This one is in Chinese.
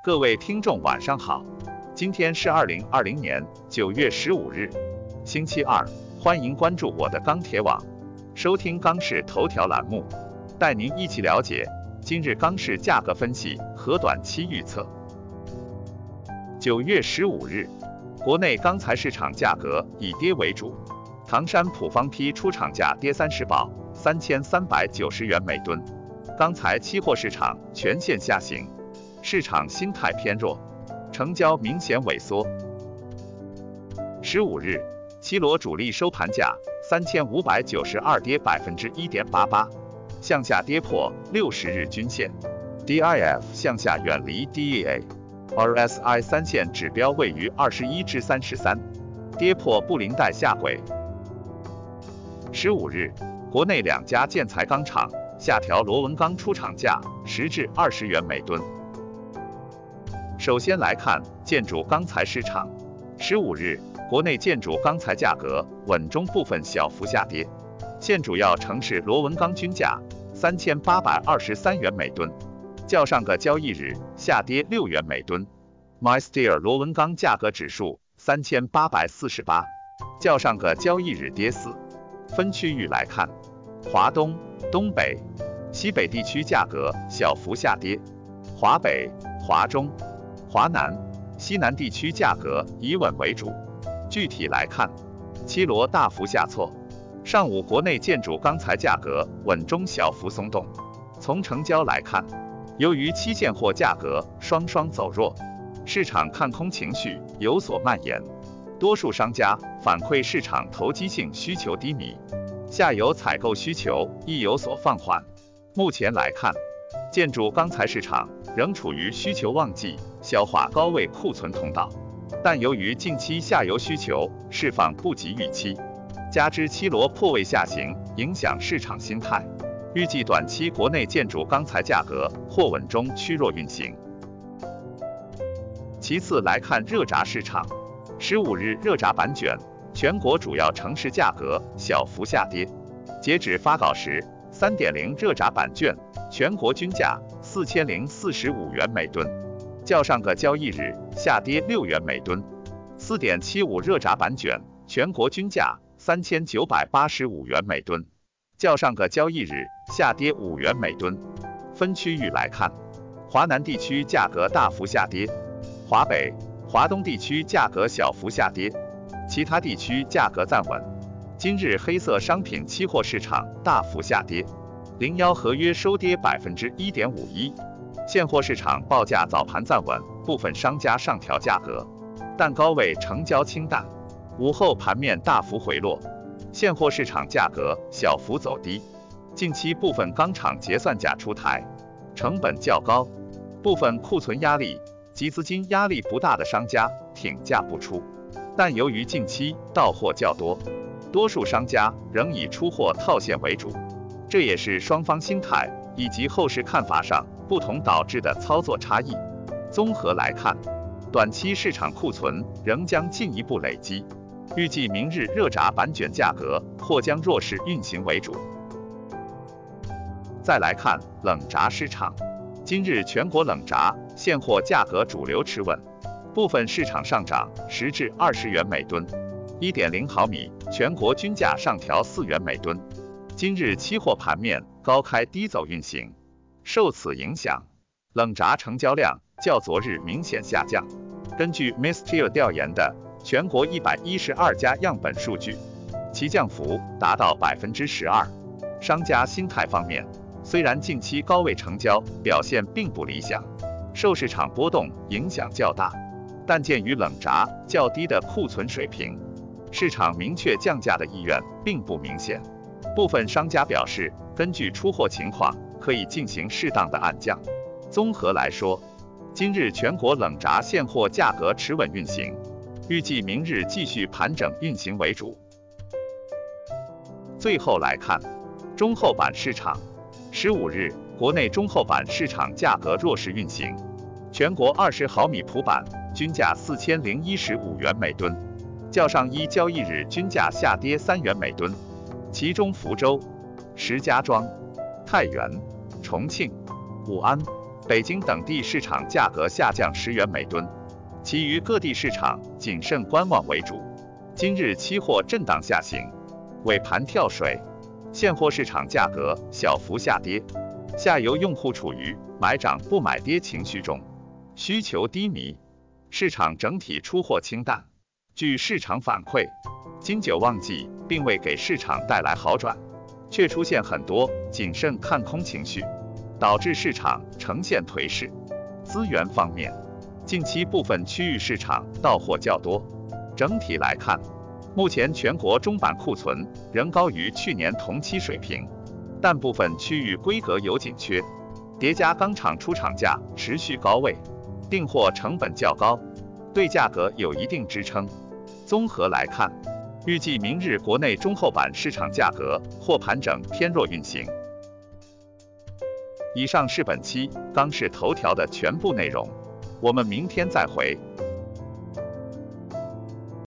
各位听众晚上好，今天是二零二零年九月十五日，星期二，欢迎关注我的钢铁网，收听钢市头条栏目，带您一起了解今日钢市价格分析和短期预测。九月十五日，国内钢材市场价格以跌为主，唐山普方坯出厂价跌三十宝，三千三百九十元每吨，钢材期货市场全线下行。市场心态偏弱，成交明显萎缩。十五日，七罗主力收盘价三千五百九十二，跌百分之一点八八，向下跌破六十日均线。DIF 向下远离 DEA，RSI 三线指标位于二十一至三十三，跌破布林带下轨。十五日，国内两家建材钢厂下调螺纹钢出厂价十至二十元每吨。首先来看建筑钢材市场，十五日，国内建筑钢材价格稳中部分小幅下跌，现主要城市螺纹钢均价三千八百二十三元每吨，较上个交易日下跌六元每吨。MySteel 螺纹钢价格指数三千八百四十八，较上个交易日跌四。分区域来看，华东、东北、西北地区价格小幅下跌，华北、华中。华南、西南地区价格以稳为主。具体来看，七罗大幅下挫。上午国内建筑钢材价格稳中小幅松动。从成交来看，由于期现货价格双双走弱，市场看空情绪有所蔓延，多数商家反馈市场投机性需求低迷，下游采购需求亦有所放缓。目前来看，建筑钢材市场仍处于需求旺季。消化高位库存通道，但由于近期下游需求释放不及预期，加之七罗破位下行，影响市场心态，预计短期国内建筑钢材价格或稳中趋弱运行。其次来看热轧市场，十五日热轧板卷全国主要城市价格小幅下跌，截止发稿时，三点零热轧板卷全国均价四千零四十五元每吨。较上个交易日下跌六元每吨，四点七五热轧板卷全国均价三千九百八十五元每吨，较上个交易日下跌五元每吨。分区域来看，华南地区价格大幅下跌，华北、华东地区价格小幅下跌，其他地区价格暂稳。今日黑色商品期货市场大幅下跌，零幺合约收跌百分之一点五一。现货市场报价早盘暂稳，部分商家上调价格，但高位成交清淡。午后盘面大幅回落，现货市场价格小幅走低。近期部分钢厂结算价出台，成本较高，部分库存压力及资金压力不大的商家挺价不出。但由于近期到货较多，多数商家仍以出货套现为主，这也是双方心态以及后市看法上。不同导致的操作差异。综合来看，短期市场库存仍将进一步累积，预计明日热轧板卷价格或将弱势运行为主。再来看冷轧市场，今日全国冷轧现货价格主流持稳，部分市场上涨十至二十元每吨。一点零毫米全国均价上调四元每吨。今日期货盘面高开低走运行。受此影响，冷轧成交量较昨日明显下降。根据 Misteel 调研的全国一百一十二家样本数据，其降幅达到百分之十二。商家心态方面，虽然近期高位成交表现并不理想，受市场波动影响较大，但鉴于冷轧较低的库存水平，市场明确降价的意愿并不明显。部分商家表示，根据出货情况。可以进行适当的暗降。综合来说，今日全国冷轧现货价格持稳运行，预计明日继续盘整运行为主。最后来看中厚板市场，十五日国内中厚板市场价格弱势运行，全国二十毫米普板均价四千零一十五元每吨，较上一交易日均价下跌三元每吨，其中福州、石家庄、太原。重庆、武安、北京等地市场价格下降十元每吨，其余各地市场谨慎观望为主。今日期货震荡下行，尾盘跳水，现货市场价格小幅下跌，下游用户处于买涨不买跌情绪中，需求低迷，市场整体出货清淡。据市场反馈，金九旺季并未给市场带来好转，却出现很多谨慎看空情绪，导致市场呈现颓势。资源方面，近期部分区域市场到货较多。整体来看，目前全国中板库存仍高于去年同期水平，但部分区域规格有紧缺，叠加钢厂出厂价持续高位，订货成本较高，对价格有一定支撑。综合来看，预计明日国内中厚板市场价格或盘整偏弱运行。以上是本期当市头条的全部内容，我们明天再回。